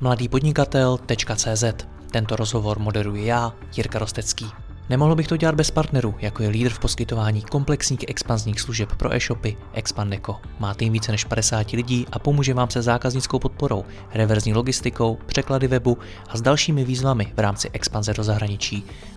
mladýpodnikatel.cz Tento rozhovor moderuji já, Jirka Rostecký. Nemohl bych to dělat bez partnerů, jako je lídr v poskytování komplexních expanzních služeb pro e-shopy Expandeco. Má tým více než 50 lidí a pomůže vám se zákaznickou podporou, reverzní logistikou, překlady webu a s dalšími výzvami v rámci expanze do zahraničí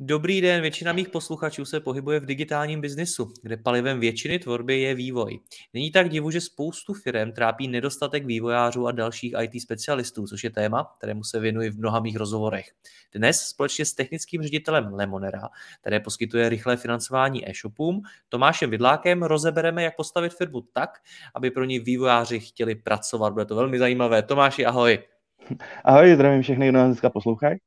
Dobrý den, většina mých posluchačů se pohybuje v digitálním biznisu, kde palivem většiny tvorby je vývoj. Není tak divu, že spoustu firm trápí nedostatek vývojářů a dalších IT specialistů, což je téma, kterému se věnuji v mnoha mých rozhovorech. Dnes společně s technickým ředitelem Lemonera, které poskytuje rychlé financování e-shopům, Tomášem Vidlákem rozebereme, jak postavit firmu tak, aby pro ní vývojáři chtěli pracovat. Bude to velmi zajímavé. Tomáši, ahoj. Ahoj, zdravím všechny, kdo nás dneska poslouchají.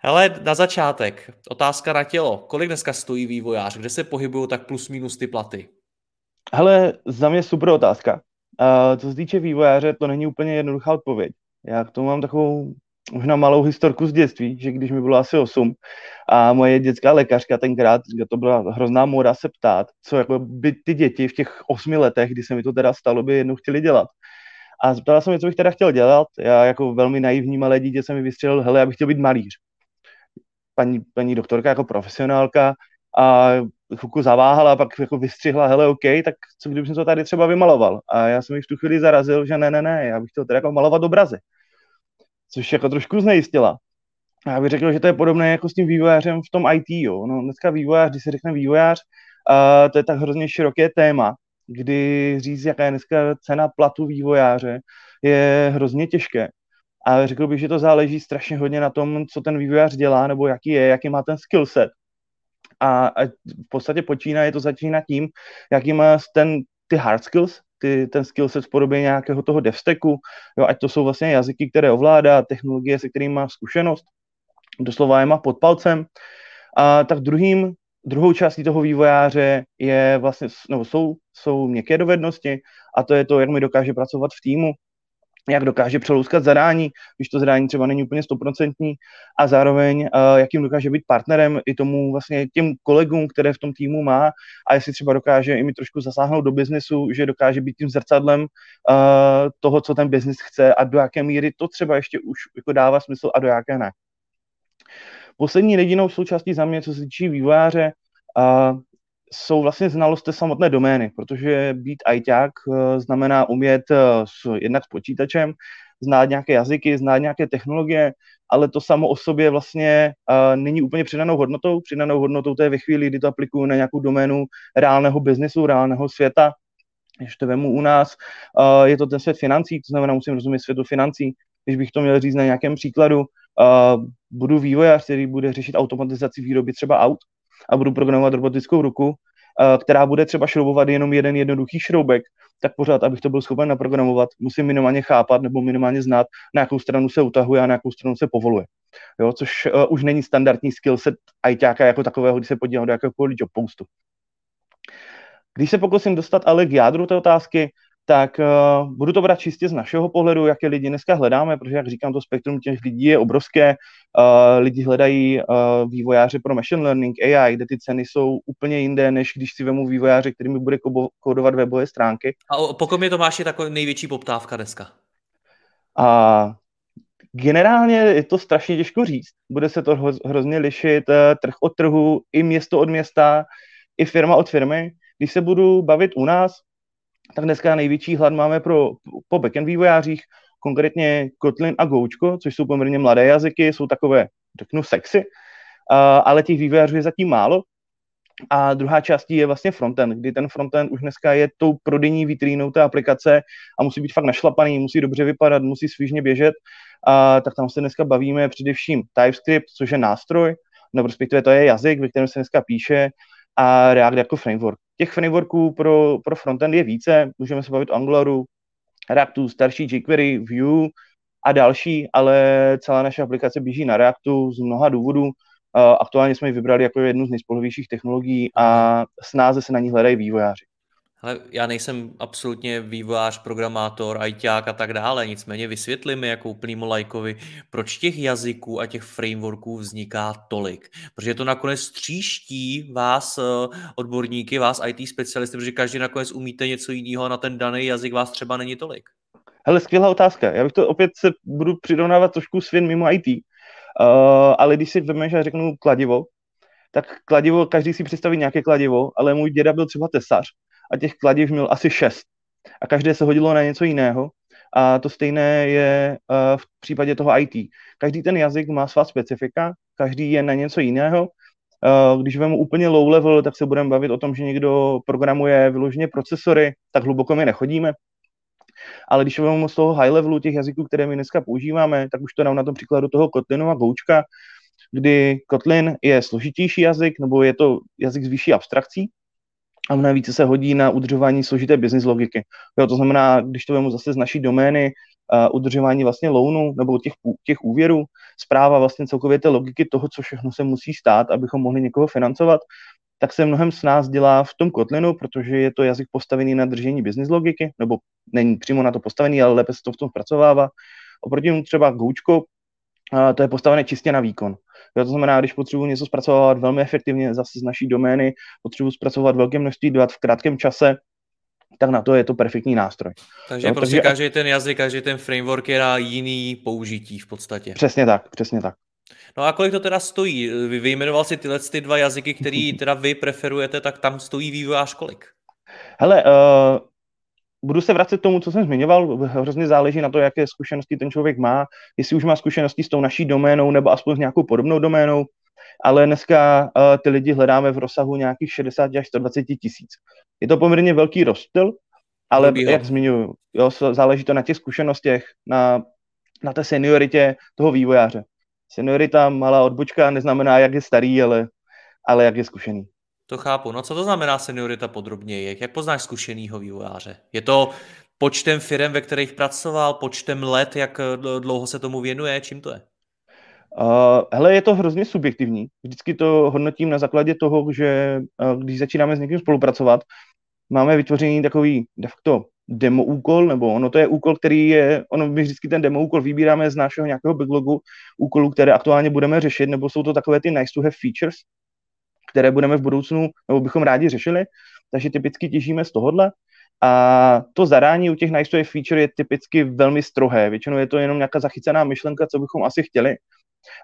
Hele, na začátek, otázka na tělo. Kolik dneska stojí vývojář? Kde se pohybují tak plus minus ty platy? Hele, za mě super otázka. Uh, co se týče vývojáře, to není úplně jednoduchá odpověď. Já k tomu mám takovou možná malou historku z dětství, že když mi bylo asi 8 a moje dětská lékařka tenkrát, to byla hrozná móda se ptát, co jako by ty děti v těch 8 letech, kdy se mi to teda stalo, by jednou chtěli dělat. A zeptala jsem mě, co bych teda chtěl dělat. Já jako velmi naivní malé dítě jsem mi vystřelil, hele, já bych chtěl být malíř paní, paní doktorka jako profesionálka a chvilku zaváhala, pak jako vystřihla, hele, OK, tak co kdybych to tady třeba vymaloval? A já jsem mi v tu chvíli zarazil, že ne, ne, ne, já bych chtěl tady jako malovat obrazy. Což jako trošku znejistila. A já bych řekl, že to je podobné jako s tím vývojářem v tom IT, jo. No, dneska vývojář, když se řekne vývojář, uh, to je tak hrozně široké téma, kdy říct, jaká je dneska cena platu vývojáře, je hrozně těžké. A řekl bych, že to záleží strašně hodně na tom, co ten vývojář dělá, nebo jaký je, jaký má ten skill set. A, a v podstatě počíná, je to začíná tím, jaký má ten, ty hard skills, ty, ten skill set v podobě nějakého toho devstacku, jo, ať to jsou vlastně jazyky, které ovládá, technologie, se kterými má zkušenost, doslova je má pod palcem. A tak druhým, druhou částí toho vývojáře je vlastně, nebo jsou, jsou měkké dovednosti a to je to, jak mi dokáže pracovat v týmu, jak dokáže přelouskat zadání, když to zadání třeba není úplně stoprocentní a zároveň uh, jak jim dokáže být partnerem i tomu vlastně těm kolegům, které v tom týmu má a jestli třeba dokáže i mi trošku zasáhnout do biznesu, že dokáže být tím zrcadlem uh, toho, co ten biznis chce a do jaké míry to třeba ještě už jako dává smysl a do jaké ne. Poslední jedinou součástí za mě, co se týče vývojáře, uh, jsou vlastně znalosti samotné domény, protože být ajťák eh, znamená umět eh, s, jednak s počítačem, znát nějaké jazyky, znát nějaké technologie, ale to samo o sobě vlastně uh, není úplně přidanou hodnotou. Přidanou hodnotou to je ve chvíli, kdy to aplikuju na nějakou doménu reálného biznesu, reálného světa. Když to vemu u nás, uh, je to ten svět financí, to znamená, musím rozumět světu financí. Když bych to měl říct na nějakém příkladu, uh, budu vývojář, který bude řešit automatizaci výroby třeba aut, a budu programovat robotickou ruku, která bude třeba šroubovat jenom jeden jednoduchý šroubek, tak pořád, abych to byl schopen naprogramovat, musím minimálně chápat nebo minimálně znát, na jakou stranu se utahuje a na jakou stranu se povoluje. Jo, což uh, už není standardní skillset ITáka jako takového, když se podívám do jakéhokoliv job postu. Když se pokusím dostat ale k jádru té otázky, tak uh, budu to brát čistě z našeho pohledu, jaké lidi dneska hledáme, protože, jak říkám, to spektrum těch lidí je obrovské. Uh, lidi hledají uh, vývojáře pro machine learning, AI, kde ty ceny jsou úplně jinde, než když si vemu vývojáře, který mi bude kódovat webové stránky. A pokud mi to máš, je takový největší poptávka dneska? A generálně je to strašně těžko říct. Bude se to hrozně lišit trh od trhu, i město od města, i firma od firmy. Když se budu bavit u nás, tak dneska největší hlad máme pro, po backend vývojářích, konkrétně Kotlin a Goučko, což jsou poměrně mladé jazyky, jsou takové, řeknu, sexy, ale těch vývojářů je zatím málo. A druhá částí je vlastně frontend, kdy ten frontend už dneska je tou prodejní vitrínou té aplikace a musí být fakt našlapaný, musí dobře vypadat, musí svížně běžet. A tak tam se dneska bavíme především TypeScript, což je nástroj, nebo respektive to je jazyk, ve kterém se dneska píše, a React jako framework. Těch frameworků pro, pro frontend je více, můžeme se bavit o Angularu, Reactu, starší jQuery, Vue a další, ale celá naše aplikace běží na Reactu z mnoha důvodů. Aktuálně jsme ji vybrali jako jednu z nejspolehlivějších technologií a snáze se na ní hledají vývojáři. Ale já nejsem absolutně vývojář, programátor, ajťák a tak dále, nicméně vysvětli mi jako úplnýmu lajkovi, proč těch jazyků a těch frameworků vzniká tolik. Protože to nakonec tříští vás eh, odborníky, vás IT specialisty, protože každý nakonec umíte něco jiného a na ten daný jazyk vás třeba není tolik. Hele, skvělá otázka. Já bych to opět se budu přirovnávat trošku svým mimo IT. Uh, eh, ale když si vezmeš a řeknu kladivo, tak kladivo, každý si představí nějaké kladivo, ale můj děda byl třeba tesař a těch kladiv měl asi šest. A každé se hodilo na něco jiného. A to stejné je uh, v případě toho IT. Každý ten jazyk má svá specifika, každý je na něco jiného. Uh, když vemu úplně low level, tak se budeme bavit o tom, že někdo programuje vyloženě procesory, tak hluboko my nechodíme. Ale když vezmu z toho high levelu těch jazyků, které my dneska používáme, tak už to dám na tom příkladu toho Kotlinu a Goučka, kdy Kotlin je složitější jazyk, nebo je to jazyk s vyšší abstrakcí, a mnohem více se hodí na udržování složité business logiky. Jo, to znamená, když to vemu zase z naší domény, uh, udržování vlastně loanu nebo těch, těch úvěrů, zpráva vlastně celkově té logiky toho, co všechno se musí stát, abychom mohli někoho financovat, tak se mnohem s nás dělá v tom Kotlinu, protože je to jazyk postavený na držení business logiky, nebo není přímo na to postavený, ale lépe se to v tom zpracovává. Oproti tomu třeba Goučko, to je postavené čistě na výkon. Jo, to znamená, když potřebuji něco zpracovat velmi efektivně zase z naší domény, potřebuji zpracovat velké množství dat v krátkém čase, tak na to je to perfektní nástroj. Takže jo, prostě takže... každý ten jazyk, každý ten framework je na jiný použití v podstatě. Přesně tak, přesně tak. No a kolik to teda stojí? Vy vyjmenoval si tyhle ty dva jazyky, který teda vy preferujete, tak tam stojí vývojář kolik? Hele, uh, budu se vracet k tomu, co jsem zmiňoval. Hrozně záleží na to, jaké zkušenosti ten člověk má, jestli už má zkušenosti s tou naší doménou nebo aspoň s nějakou podobnou doménou. Ale dneska uh, ty lidi hledáme v rozsahu nějakých 60 až 120 tisíc. Je to poměrně velký rozptyl, ale Dobího. jak zmiňuji, jo, záleží to na těch zkušenostech, na, na té senioritě toho vývojáře. Seniorita, malá odbočka, neznamená, jak je starý, ale, ale jak je zkušený. To chápu. No co to znamená seniorita podrobněji? Jak poznáš zkušenýho vývojáře? Je to počtem firm, ve kterých pracoval, počtem let, jak eh, dlouho se tomu věnuje, čím to je? Uh, hele, je to hrozně subjektivní. Vždycky to hodnotím na základě toho, že uh, když začínáme s někým spolupracovat, máme vytvořený takový de facto demo úkol, nebo ono to je úkol, který je, ono my vždycky ten demo úkol vybíráme z našeho nějakého backlogu úkolů, které aktuálně budeme řešit, nebo jsou to takové ty nice to have features, které budeme v budoucnu, nebo bychom rádi řešili, takže typicky těžíme z tohohle. A to zadání u těch nice feature je typicky velmi strohé. Většinou je to jenom nějaká zachycená myšlenka, co bychom asi chtěli.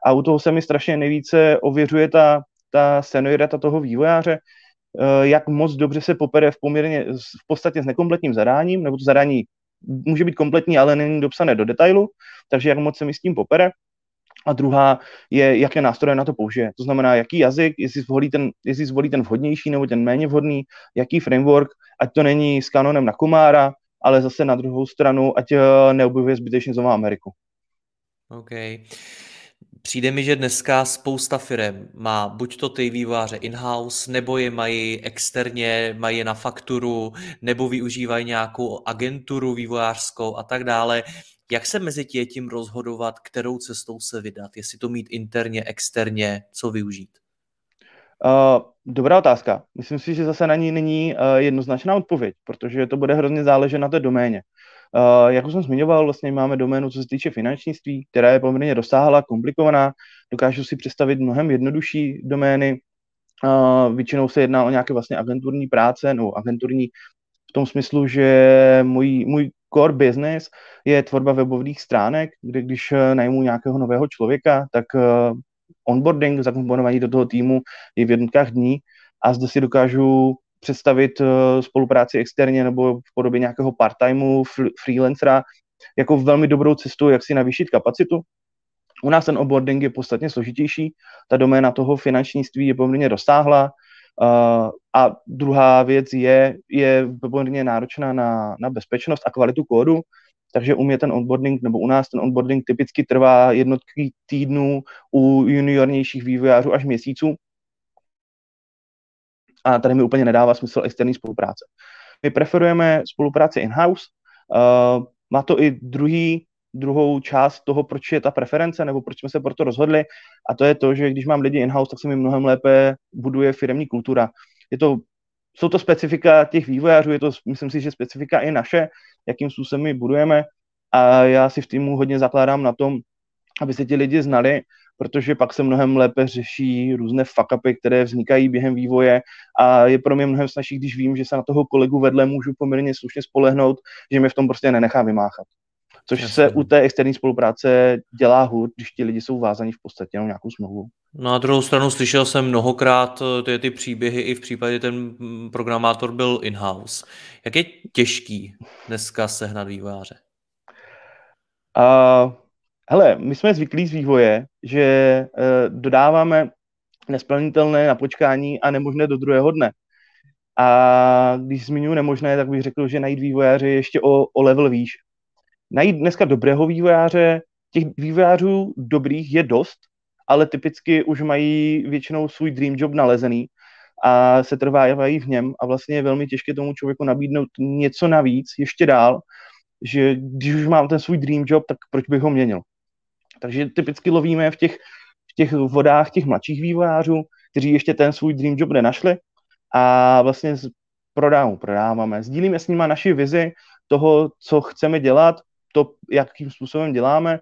A u toho se mi strašně nejvíce ověřuje ta, ta seniorita toho vývojáře, eh, jak moc dobře se popere v poměrně v podstatě s nekompletním zadáním, nebo to zadání může být kompletní, ale není dopsané do detailu, takže jak moc se mi s tím popere. A druhá je, jaké nástroje na to použije. To znamená, jaký jazyk, jestli zvolí ten, jestli zvolí ten vhodnější nebo ten méně vhodný, jaký framework, ať to není s kanonem na Kumára, ale zase na druhou stranu, ať eh, neobjevuje zbytečně znovu Ameriku. OK. Přijde mi, že dneska spousta firm má buď to ty vývojáře in-house, nebo je mají externě, mají je na fakturu, nebo využívají nějakou agenturu vývojářskou a tak dále. Jak se mezi tím rozhodovat, kterou cestou se vydat? Jestli to mít interně, externě, co využít? Uh, dobrá otázka. Myslím si, že zase na ní není uh, jednoznačná odpověď, protože to bude hrozně záležet na té doméně. Uh, jak už jsem zmiňoval, vlastně máme doménu, co se týče finančnictví, která je poměrně rozsáhlá, komplikovaná. Dokážu si představit mnohem jednodušší domény. Uh, většinou se jedná o nějaké vlastně agenturní práce, nebo agenturní v tom smyslu, že můj, můj core business je tvorba webových stránek, kde když eh, najmu nějakého nového člověka, tak eh, onboarding, zakomponování do toho týmu je v jednotkách dní a zde si dokážu představit eh, spolupráci externě nebo v podobě nějakého part-timeu, freelancera, jako velmi dobrou cestu, jak si navýšit kapacitu. U nás ten onboarding je podstatně složitější, ta doména toho finančnictví je poměrně rozsáhlá, Uh, a druhá věc je, je poměrně náročná na, na bezpečnost a kvalitu kódu, takže u mě ten onboarding, nebo u nás ten onboarding typicky trvá jednotky týdnů, u juniornějších vývojářů až měsíců. A tady mi úplně nedává smysl externí spolupráce. My preferujeme spolupráci in-house, uh, má to i druhý, druhou část toho, proč je ta preference, nebo proč jsme se pro to rozhodli, a to je to, že když mám lidi in-house, tak se mi mnohem lépe buduje firmní kultura. Je to jsou to specifika těch vývojářů, je to, myslím si, že specifika i naše, jakým způsobem my budujeme a já si v týmu hodně zakládám na tom, aby se ti lidi znali, protože pak se mnohem lépe řeší různé fuck které vznikají během vývoje a je pro mě mnohem snažší, když vím, že se na toho kolegu vedle můžu poměrně slušně spolehnout, že mě v tom prostě nenechá vymáchat. Což Jasně. se u té externí spolupráce dělá hůř, když ti lidi jsou vázaní v podstatě jenom nějakou smlouvu. Na druhou stranu slyšel jsem mnohokrát eh, ty, ty příběhy i v případě, ten mm, programátor byl in-house. Jak je těžký dneska sehnat vývojáře? Uh, hele, my jsme zvyklí z vývoje, že uh, dodáváme nesplnitelné na počkání a nemožné do druhého dne. A když zmiňuji nemožné, tak bych řekl, že najít vývojáře je ještě o, o level výš. Najít dneska dobrého vývojáře, těch vývojářů dobrých je dost, ale typicky už mají většinou svůj dream job nalezený a se trvávají v něm a vlastně je velmi těžké tomu člověku nabídnout něco navíc, ještě dál, že když už mám ten svůj dream job, tak proč bych ho měnil. Takže typicky lovíme v těch, v těch vodách těch mladších vývojářů, kteří ještě ten svůj dream job nenašli a vlastně prodáváme, prodáváme. Sdílíme s nimi naši vizi toho, co chceme dělat, to, jakým způsobem děláme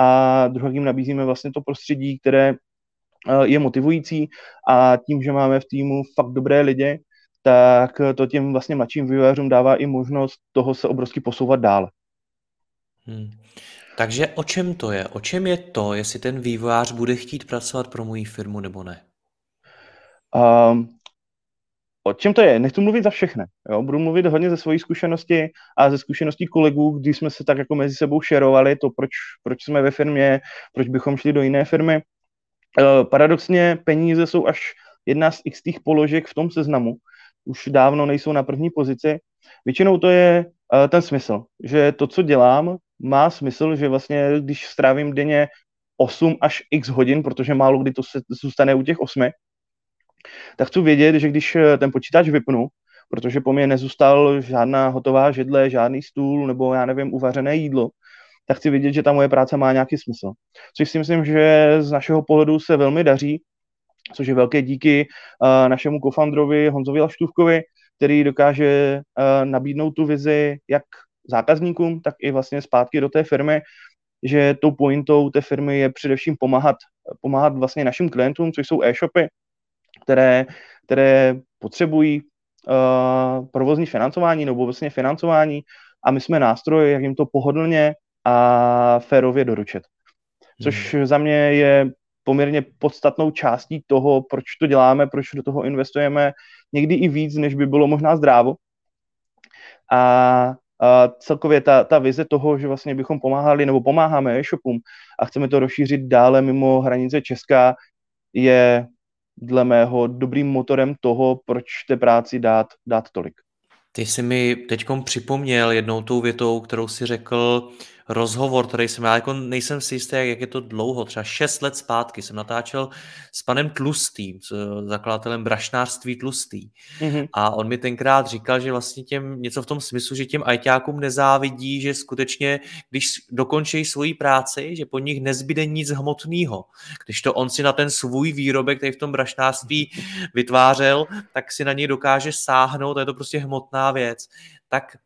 a druhým nabízíme vlastně to prostředí, které eh, je motivující a tím, že máme v týmu fakt dobré lidi, tak to těm vlastně mladším vývojářům dává i možnost toho se obrovsky posouvat dále. Hmm. Takže o čem to je? O čem je to, jestli ten vývojář bude chtít pracovat pro moji firmu nebo ne? Um, o čem to je? Nechci mluvit za všechny. Jo? Budu mluvit hodně ze své zkušenosti a ze zkušeností kolegů, když jsme se tak jako mezi sebou šerovali, to, proč, proč jsme ve firmě, proč bychom šli do jiné firmy. Uh, paradoxně peníze jsou až jedna z x položek v tom seznamu, už dávno nejsou na první pozici. Většinou to je uh, ten smysl, že to, co dělám, má smysl, že vlastně, když strávím denně 8 až x hodin, protože málo kdy to se zůstane u těch 8, tak chci vědět, že když eh, ten počítač vypnu, protože po mně nezůstal žádná hotová židle, žádný stůl nebo já nevím, uvařené jídlo, tak chci vědět, že ta moje práce má nějaký smysl. Což si myslím, že z našeho pohledu se velmi daří což je velké díky uh, našemu kofandrovi Honzovi Laštůvkovi, který dokáže uh, nabídnout tu vizi jak zákazníkům, tak i vlastně zpátky do té firmy, že tou pointou té firmy je především pomáhat, pomáhat vlastně našim klientům, což jsou e-shopy, které, které potřebují uh, provozní financování nebo vlastně financování a my jsme nástroj, jak jim to pohodlně a férově doručit. Což hmm. za mě je poměrně podstatnou částí toho, proč to děláme, proč do toho investujeme, někdy i víc, než by bylo možná zdrávo. A, a celkově ta, ta vize toho, že vlastně bychom pomáhali nebo pomáháme e-shopům a chceme to rozšířit dále mimo hranice Česka, je dle mého dobrým motorem toho, proč té práci dát, dát tolik. Ty jsi mi teď připomněl jednou tou větou, kterou si řekl, rozhovor, který jsem, já jako nejsem si jistý, jak je to dlouho, třeba 6 let zpátky jsem natáčel s panem Tlustým, zakladatelem brašnářství Tlustý. Mm-hmm. A on mi tenkrát říkal, že vlastně těm něco v tom smyslu, že těm ajťákům nezávidí, že skutečně, když dokončí svoji práci, že po nich nezbyde nic hmotného. Když to on si na ten svůj výrobek, který v tom brašnářství vytvářel, tak si na něj dokáže sáhnout, a je to prostě hmotná věc. Tak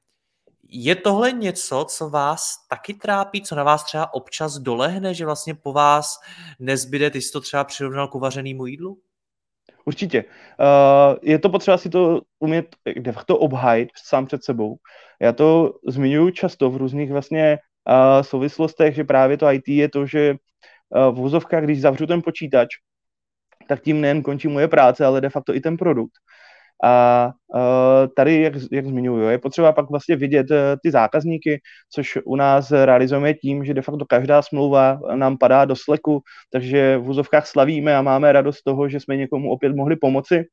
je tohle něco, co vás taky trápí, co na vás třeba občas dolehne, že vlastně po vás nezbyde, ty jsi to třeba přirovnal k uvařenému jídlu? Určitě. Uh, je to potřeba si to umět de facto obhájit sám před sebou. Já to zmiňuji často v různých vlastně uh, souvislostech, že právě to IT je to, že uh, v vozovkách, když zavřu ten počítač, tak tím nejen končí moje práce, ale de facto i ten produkt. A tady, jak, jak zmiňuji, je potřeba pak vlastně vidět uh, ty zákazníky, což u nás realizujeme tím, že de facto každá smlouva nám padá do sleku, takže v úzovkách slavíme a máme radost toho, že jsme někomu opět mohli pomoci.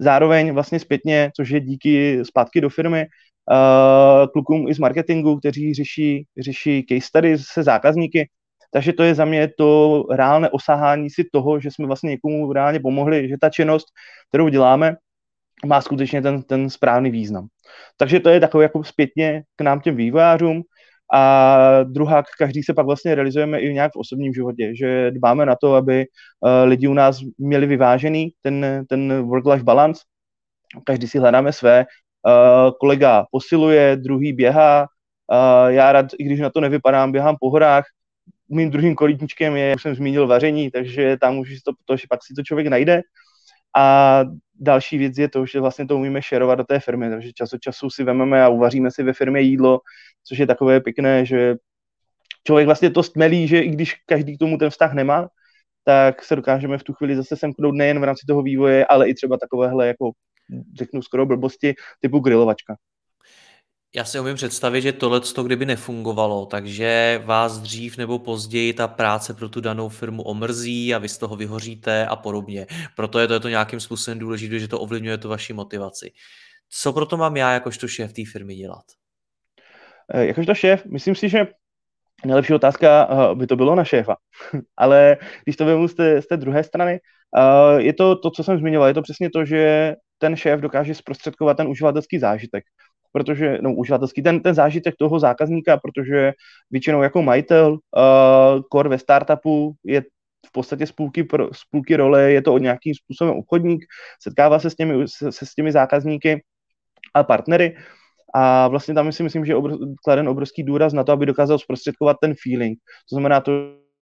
Zároveň vlastně zpětně, což je díky zpátky do firmy, uh, klukům i z marketingu, kteří řeší, řeší case study se zákazníky, takže to je za mě to reálné osahání si toho, že jsme vlastně někomu reálně pomohli, že ta činnost, kterou děláme, má skutečně ten, ten správný význam. Takže to je takové jako zpětně k nám těm vývojářům a druhá, každý se pak vlastně realizujeme i nějak v osobním životě, že dbáme na to, aby uh, lidi u nás měli vyvážený ten, ten work-life balance, každý si hledáme své, uh, kolega posiluje, druhý běhá, uh, já rád, i když na to nevypadám, běhám po horách, mým druhým kolíčníčkem je, jak jsem zmínil, vaření, takže tam už to, to, že pak si to člověk najde. A další věc je to, že vlastně to umíme šerovat do té firmy, takže čas od času si vememe a uvaříme si ve firmě jídlo, což je takové pěkné, že člověk vlastně to stmelí, že i když každý k tomu ten vztah nemá, tak se dokážeme v tu chvíli zase semknout nejen v rámci toho vývoje, ale i třeba takovéhle, jako řeknu skoro blbosti, typu grilovačka. Já si umím představit, že tohle to kdyby nefungovalo, takže vás dřív nebo později ta práce pro tu danou firmu omrzí a vy z toho vyhoříte a podobně. Proto je to, je to nějakým způsobem důležité, že to ovlivňuje tu vaši motivaci. Co proto mám já jakožto šéf té firmy dělat? Eh, jakožto šéf, myslím si, že nejlepší otázka eh, by to bylo na šéfa. Ale když to vezmu z té, z té druhé strany, eh, je to to, co jsem zmiňoval, je to přesně to, že ten šéf dokáže zprostředkovat ten uživatelský zážitek protože, no uživatelský, ten, ten zážitek toho zákazníka, protože většinou jako majitel, uh, core ve startupu je v podstatě z půlky, pro, role, je to od nějakým způsobem obchodník, setkává se s těmi, se, se s těmi zákazníky a partnery a vlastně tam si myslím, že je obr, kladen obrovský důraz na to, aby dokázal zprostředkovat ten feeling. To znamená to,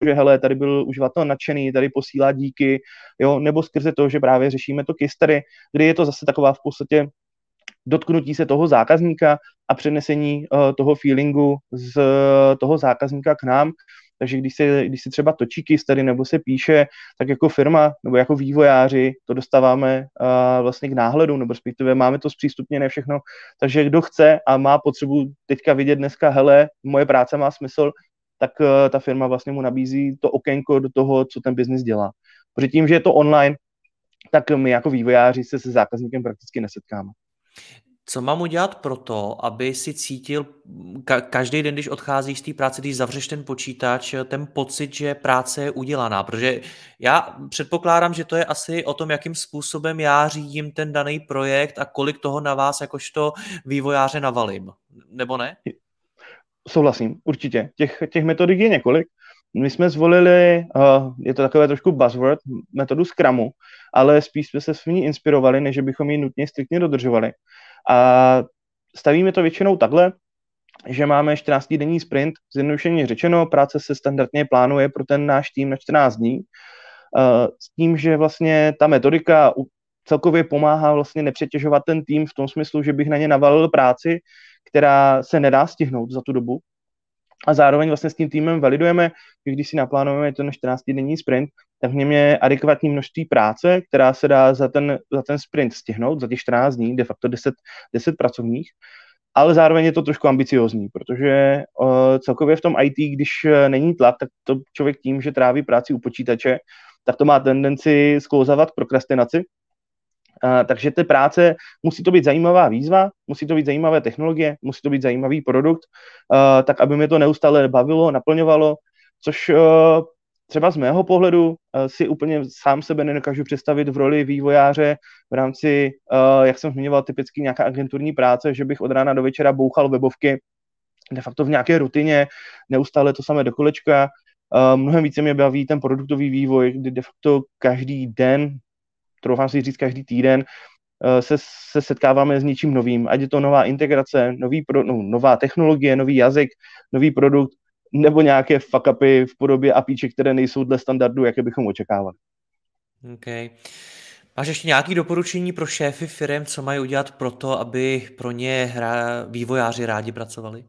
že hele, tady byl uživatel nadšený, tady posílá díky, jo, nebo skrze to, že právě řešíme to kistery, kdy je to zase taková v podstatě dotknutí se toho zákazníka a přenesení uh, toho feelingu z toho zákazníka k nám. Takže když se, když se třeba točí kistery nebo se píše, tak jako firma nebo jako vývojáři to dostáváme uh, vlastně k náhledu, nebo respektive máme to zpřístupněné všechno. Takže kdo chce a má potřebu teďka vidět dneska, hele, moje práce má smysl, tak uh, ta firma vlastně mu nabízí to okénko do toho, co ten biznis dělá. Protože tím, že je to online, tak my jako vývojáři se se zákazníkem prakticky nesetkáme. Co mám udělat pro to, aby si cítil ka- každý den, když odcházíš z té práce, když zavřeš ten počítač, ten pocit, že práce je udělaná? Protože já předpokládám, že to je asi o tom, jakým způsobem já řídím ten daný projekt a kolik toho na vás jakožto vývojáře navalím. Nebo ne? Souhlasím, určitě. Těch, těch metodik je několik. My jsme zvolili, uh, je to takové trošku buzzword, metodu Scrumu, ale spíš jsme se s ní inspirovali, než bychom ji nutně striktně dodržovali. A stavíme to většinou takhle, že máme 14 denní sprint, zjednodušeně řečeno, práce se standardně plánuje pro ten náš tým na 14 dní, s tím, že vlastně ta metodika celkově pomáhá vlastně nepřetěžovat ten tým v tom smyslu, že bych na ně navalil práci, která se nedá stihnout za tu dobu, a zároveň vlastně s tím týmem validujeme, že když si naplánujeme ten 14-denní sprint, tak v něm je adekvatní množství práce, která se dá za ten, za ten sprint stihnout, za těch 14 dní, de facto 10, 10 pracovních, ale zároveň je to trošku ambiciozní, protože uh, celkově v tom IT, když uh, není tlak, tak to člověk tím, že tráví práci u počítače, tak to má tendenci sklouzávat k prokrastinaci takže ty práce, musí to být zajímavá výzva, musí to být zajímavé technologie, musí to být zajímavý produkt, tak aby mě to neustále bavilo, naplňovalo, což třeba z mého pohledu si úplně sám sebe nedokážu představit v roli vývojáře v rámci, jak jsem zmiňoval, typicky nějaká agenturní práce, že bych od rána do večera bouchal webovky, de facto v nějaké rutině, neustále to samé do kolečka, mnohem více mě baví ten produktový vývoj, kdy de facto každý den troufám si říct každý týden, eh, se, se setkáváme s něčím novým, ať je to nová integrace, nový pro, no, nová technologie, nový jazyk, nový produkt, nebo nějaké fuck upy v podobě apíček, které nejsou dle standardu, jaké bychom očekávali. Okay. Máš ještě nějaké doporučení pro šéfy firm, co mají udělat pro to, aby pro ně hra, vývojáři rádi pracovali?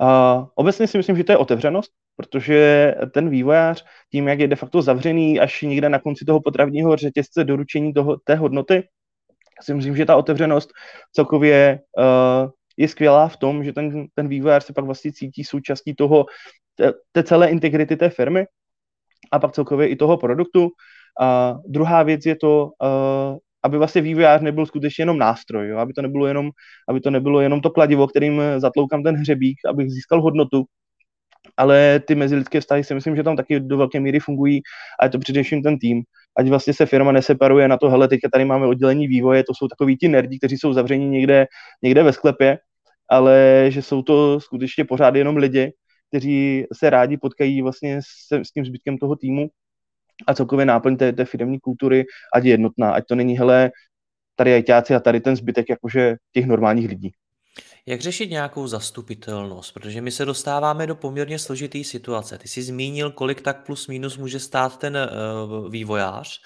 Uh, obecně si myslím, že to je otevřenost, protože ten vývojář tím, jak je de facto zavřený až někde na konci toho potravního řetězce doručení toho, té hodnoty, si myslím, že ta otevřenost celkově uh, je skvělá v tom, že ten, ten vývojář se pak vlastně cítí součástí toho, té, té celé integrity té firmy a pak celkově i toho produktu. A druhá věc je to, uh, aby vlastně vývojář nebyl skutečně jenom nástroj, jo? aby to nebylo jenom, aby to nebylo jenom to kladivo, kterým zatloukám ten hřebík, abych získal hodnotu, ale ty mezilidské vztahy si myslím, že tam taky do velké míry fungují a je to především ten tým. Ať vlastně se firma neseparuje na to, hele, teďka tady máme oddělení vývoje, to jsou takový ti nerdi, kteří jsou zavření někde, někde ve sklepě, ale že jsou to skutečně pořád jenom lidi, kteří se rádi potkají vlastně s, s tím zbytkem toho týmu a celkově náplň té, té firmní kultury, ať je jednotná, ať to není, hele, tady ajťáci a tady ten zbytek jakože těch normálních lidí. Jak řešit nějakou zastupitelnost? Protože my se dostáváme do poměrně složité situace. Ty jsi zmínil, kolik tak plus minus může stát ten uh, vývojář.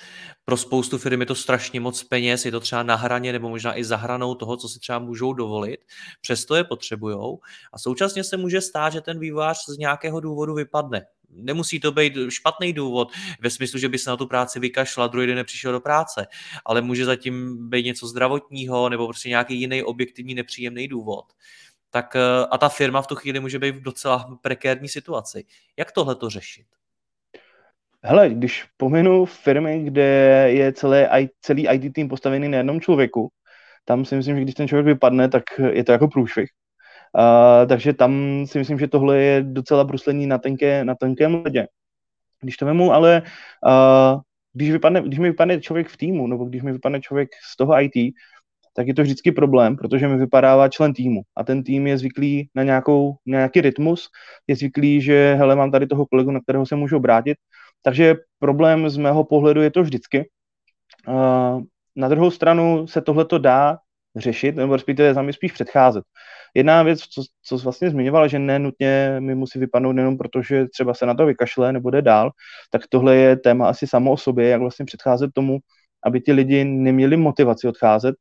Pro spoustu firm je to strašně moc peněz, je to třeba na hraně nebo možná i za hranou toho, co si třeba můžou dovolit. Přesto je potřebujou. A současně se může stát, že ten vývojář z nějakého důvodu vypadne nemusí to být špatný důvod ve smyslu, že by se na tu práci vykašla, druhý den nepřišel do práce, ale může zatím být něco zdravotního nebo prostě nějaký jiný objektivní nepříjemný důvod. Tak eh, a ta firma v tu chvíli může být v docela prekérní situaci. Jak tohle to řešit? Hele, když pominu firmy, kde je celé, celý IT tým postavený na jednom člověku, tam si myslím, že když ten člověk vypadne, tak je to jako průšvih. Takže tam si myslím, že tohle je docela bruslení na, tenké, na tenkém ledě. Když to vemu, ale uh, když, vypadne, když mi vypadne člověk v týmu, nebo když mi vypadne člověk z toho IT, tak je to vždycky problém, protože mi vypadává člen týmu a ten tým je zvyklý na, nějakou, na nějaký rytmus, je zvyklý, že hele, mám tady toho kolegu, na kterého se můžu obrátit, takže problém z mého pohledu je to vždycky. Uh, na druhou stranu se tohle to dá řešit, nebo respektive za mě spíš předcházet. Jedna věc, co, co jsi vlastně zmiňoval, že nenutně mi musí vypadnout jenom proto, že třeba se na to vykašle nebo jde dál, tak tohle je téma asi samo o sobě, jak vlastně předcházet tomu, aby ti lidi neměli motivaci odcházet.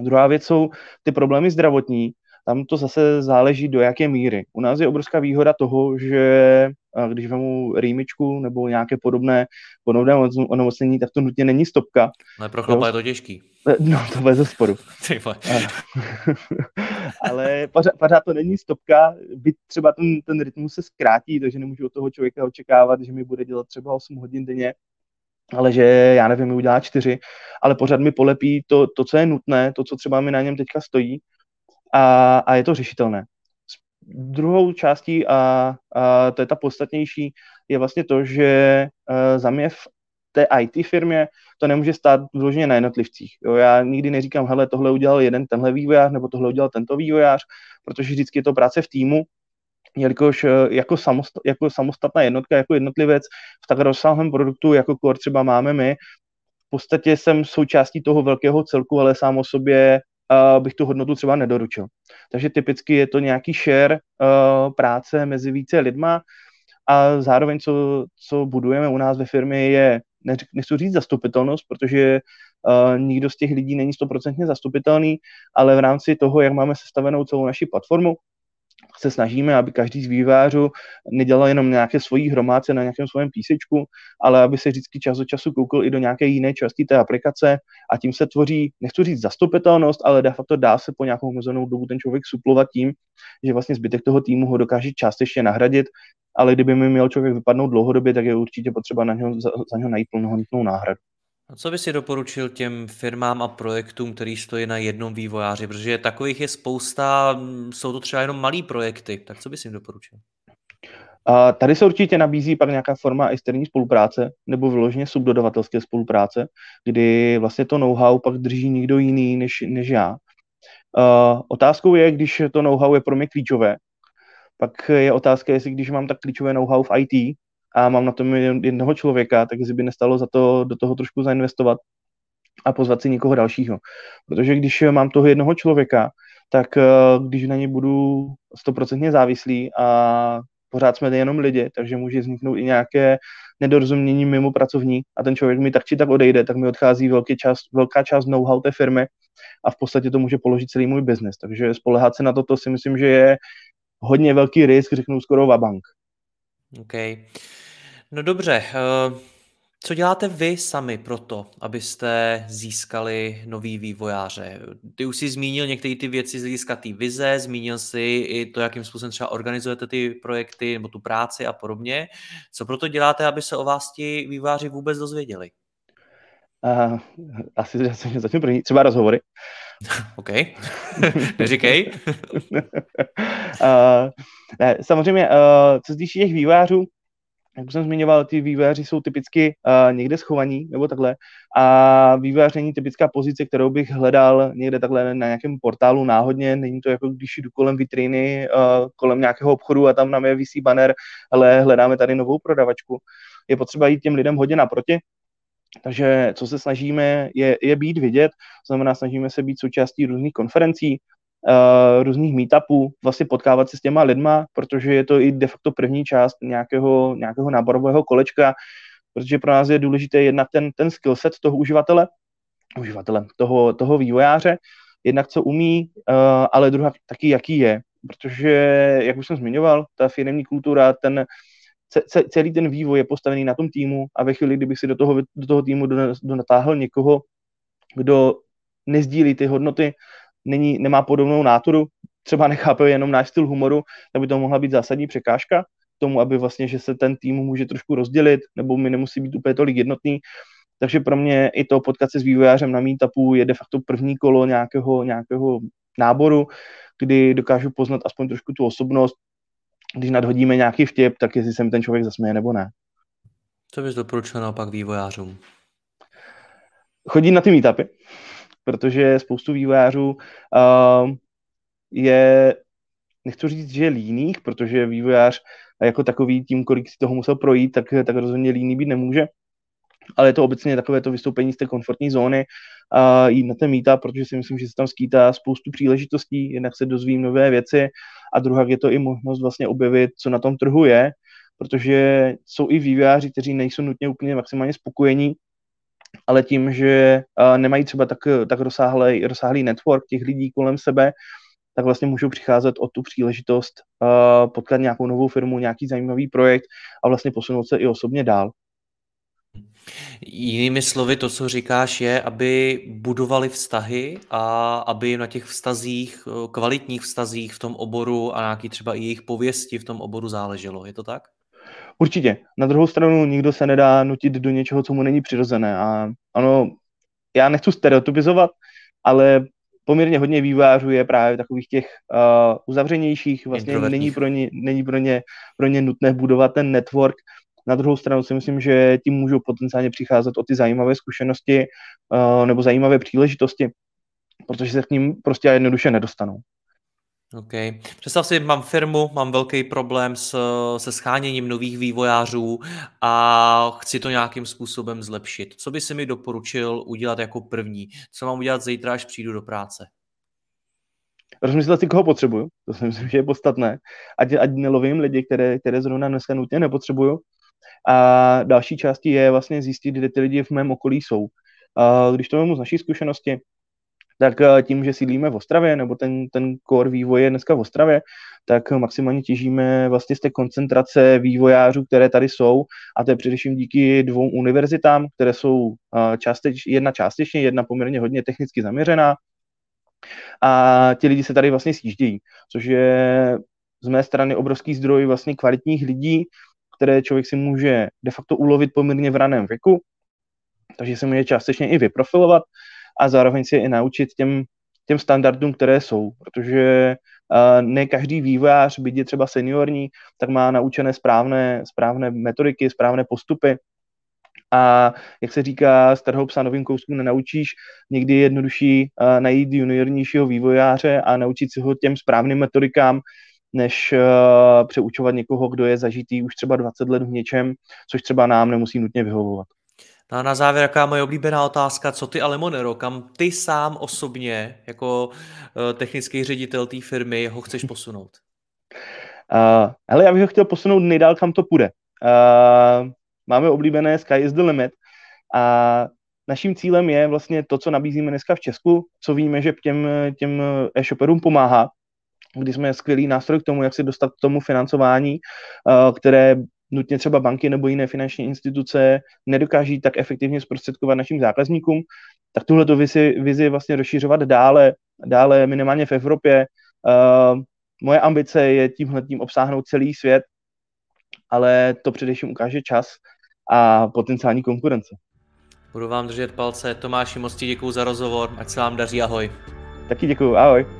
A druhá věc jsou ty problémy zdravotní, tam to zase záleží do jaké míry. U nás je obrovská výhoda toho, že když vemu rýmičku nebo nějaké podobné, podobné onemocnění, tak to nutně není stopka. No pro chlapa je to těžký. No, to bez zesporu. Ale pořád, pořád, to není stopka, byť třeba ten, ten rytmus se zkrátí, takže nemůžu od toho člověka očekávat, že mi bude dělat třeba 8 hodin denně, ale že já nevím, mi udělá čtyři, ale pořád mi polepí to, to, co je nutné, to, co třeba mi na něm teďka stojí a, a je to řešitelné. Druhou částí, a, a to je ta podstatnější, je vlastně to, že uh, za mě v té IT firmě to nemůže stát vloženě na jednotlivcích. Jo, já nikdy neříkám, hele, tohle udělal jeden tenhle vývojář, nebo tohle udělal tento vývojář, protože vždycky je to práce v týmu, jelikož eh, jako, samost, jako samostatná jednotka, jako jednotlivec v tak rozsáhlém produktu, jako Core třeba máme my, v podstatě jsem součástí toho velkého celku, ale sám o sobě uh, bych tu hodnotu třeba nedoručil. Takže typicky je to nějaký share uh, práce mezi více lidma a zároveň, co, co budujeme u nás ve firmě, je, nechci říct zastupitelnost, protože uh, nikdo z těch lidí není stoprocentně zastupitelný, ale v rámci toho, jak máme sestavenou celou naši platformu, se snažíme, aby každý z vývářů nedělal jenom nějaké svojí hromádce na nějakém svém písečku, ale aby se vždycky čas od času koukal i do nějaké jiné části té aplikace a tím se tvoří, nechci říct zastupitelnost, ale de facto dá se po nějakou omezenou dobu ten člověk suplovat tím, že vlastně zbytek toho týmu ho dokáže částečně nahradit, ale kdyby mi měl člověk vypadnout dlouhodobě, tak je určitě potřeba na něho, za, za něho najít plnohodnotnou náhradu. A co by si doporučil těm firmám a projektům, který stojí na jednom vývojáři? Protože takových je spousta, jsou to třeba jenom malý projekty, tak co bys jim doporučil? A tady se určitě nabízí pak nějaká forma externí spolupráce nebo vyloženě subdodavatelské spolupráce, kdy vlastně to know-how pak drží někdo jiný než, než já. Uh, otázkou je, když to know-how je pro mě klíčové, pak je otázka, jestli když mám tak klíčové know-how v IT, a mám na tom jednoho člověka, tak by nestalo za to do toho trošku zainvestovat a pozvat si někoho dalšího. Protože když mám toho jednoho člověka, tak eh, když na ně budu stoprocentně závislý a pořád jsme jenom lidi, takže může vzniknout i nějaké nedorozumění mimo pracovní a ten člověk mi tak či tak odejde, tak mi odchází velký část, velká část know-how té firmy a v podstatě to může položit celý můj biznis. Takže spolehat se na toto si myslím, že je hodně velký risk, řeknu skoro vabank. OK. No dobře, eh, co děláte vy sami pro to, abyste získali nový vývojáře? Ty už jsi zmínil některé ty věci z hlediska té vize, zmínil si i to, jakým způsobem třeba organizujete ty projekty nebo tu práci a podobně. Co proto děláte, aby se o vás ti vývojáři vůbec dozvěděli? Uh, asi začnu první, třeba rozhovory. OK, neříkej. uh, ne, samozřejmě, uh, co se týče těch vývojářů, jak jsem zmiňoval, ty vývojáři jsou typicky uh, někde schovaní nebo takhle. A vývojář není typická pozice, kterou bych hledal někde takhle na nějakém portálu náhodně, není to jako když jdu kolem vitriny, uh, kolem nějakého obchodu a tam na mě vysí banner, ale hledáme tady novou prodavačku. Je potřeba jít těm lidem hodně naproti. Takže co se snažíme, je, je být vidět, znamená, snažíme se být součástí různých konferencí, uh, různých meetupů, vlastně potkávat se s těma lidma, protože je to i de facto první část nějakého, nějakého náborového kolečka, protože pro nás je důležité jednak ten, ten skillset toho uživatele, uživatele, toho, toho vývojáře, jednak co umí, uh, ale druhá taky jaký je, protože, jak už jsem zmiňoval, ta firmní kultura, ten, celý ten vývoj je postavený na tom týmu a ve chvíli, kdybych si do toho, do toho týmu donatáhl někoho, kdo nezdílí ty hodnoty, není, nemá podobnou náturu, třeba nechápe jenom náš styl humoru, tak by to mohla být zásadní překážka tomu, aby vlastně, že se ten tým může trošku rozdělit, nebo mi nemusí být úplně tolik jednotný. Takže pro mě i to potkat se s vývojářem na meetupu je de facto první kolo nějakého, nějakého náboru, kdy dokážu poznat aspoň trošku tu osobnost, když nadhodíme nějaký vtip, tak jestli se mi ten člověk zasměje nebo ne. Co bys doporučil naopak vývojářům? Chodí na ty meetupy, protože spoustu vývojářů uh, je, nechci říct, že líných, protože vývojář jako takový tím, kolik si toho musel projít, tak, tak rozhodně líný být nemůže. Ale je to obecně takové to vystoupení z té komfortní zóny a jít na ten meetup, protože si myslím, že se tam skýtá spoustu příležitostí, jednak se dozvím nové věci a druhá je to i možnost vlastně objevit, co na tom trhu je, protože jsou i vývojáři, kteří nejsou nutně úplně maximálně spokojení, ale tím, že nemají třeba tak, tak rozsáhlý, rozsáhlý network těch lidí kolem sebe, tak vlastně můžou přicházet o tu příležitost potkat nějakou novou firmu, nějaký zajímavý projekt a vlastně posunout se i osobně dál. Jinými slovy, to, co říkáš, je, aby budovali vztahy a aby na těch vztazích, kvalitních vztazích v tom oboru a nějaký třeba i jejich pověsti v tom oboru záleželo. Je to tak? Určitě. Na druhou stranu nikdo se nedá nutit do něčeho, co mu není přirozené. A ano, já nechci stereotypizovat, ale poměrně hodně vývářů je právě takových těch uh, uzavřenějších, vlastně není pro, ně, není pro ně, pro ně nutné budovat ten network. Na druhou stranu si myslím, že tím můžou potenciálně přicházet o ty zajímavé zkušenosti uh, nebo zajímavé příležitosti, protože se k ním prostě a jednoduše nedostanou. OK. Představ si, mám firmu, mám velký problém s, se scháněním nových vývojářů a chci to nějakým způsobem zlepšit. Co by si mi doporučil udělat jako první? Co mám udělat zítra, až přijdu do práce? Rozmyslet si, koho potřebuju. To si myslím, že je podstatné. Ať, ať nelovím lidi, které, které zrovna dneska nutně nepotřebuju. A další částí je vlastně zjistit, kde ty lidi v mém okolí jsou. A když to mám z naší zkušenosti, tak eh, tím, že sídlíme v Ostravě, nebo ten, ten core vývoje je dneska v Ostravě, tak maximálně těžíme vlastně z té koncentrace vývojářů, které tady jsou, a to je především díky dvou univerzitám, které jsou eh, částeč, jedna částečně, jedna poměrně hodně technicky zaměřená, a ti lidi se tady vlastně sjíždějí, což je z mé strany obrovský zdroj vlastně kvalitních lidí, které člověk si může de facto ulovit poměrně v raném věku, takže se může částečně i vyprofilovat a zároveň si i naučit těm, těm standardům, které jsou, protože ne každý vývojář, byť je třeba seniorní, tak má naučené správné, správné metodiky, správné postupy, a jak se říká, starého psa novým kouskům nenaučíš, někdy je jednodušší uh, najít juniornějšího vývojáře a naučit si ho těm správným metodikám, než uh, přeučovat někoho, kdo je zažitý už třeba 20 let v něčem, což třeba nám nemusí nutně vyhovovat. No a na závěr, jaká moje oblíbená otázka, co ty ale Monero, kam ty sám osobně jako uh, technický ředitel té firmy ho chceš posunout? Uh, hele, já bych ho chtěl posunout nejdál, kam to půjde. Uh, máme oblíbené Sky is the limit a naším cílem je vlastně to, co nabízíme dneska v Česku, co víme, že těm, těm e-shopperům pomáhá, kdy jsme skvělý nástroj k tomu, jak se dostat k tomu financování, které nutně třeba banky nebo jiné finanční instituce nedokáží tak efektivně zprostředkovat našim zákazníkům, tak tuhle vizi, vizi vlastně rozšířovat dále, dále minimálně v Evropě. Uh, moje ambice je tímhle tím obsáhnout celý svět, ale to především ukáže čas a potenciální konkurence. Budu vám držet palce. Tomáši, moc ti děkuju za rozhovor. Ať se vám daří. Ahoj. Taky děkuju. Ahoj.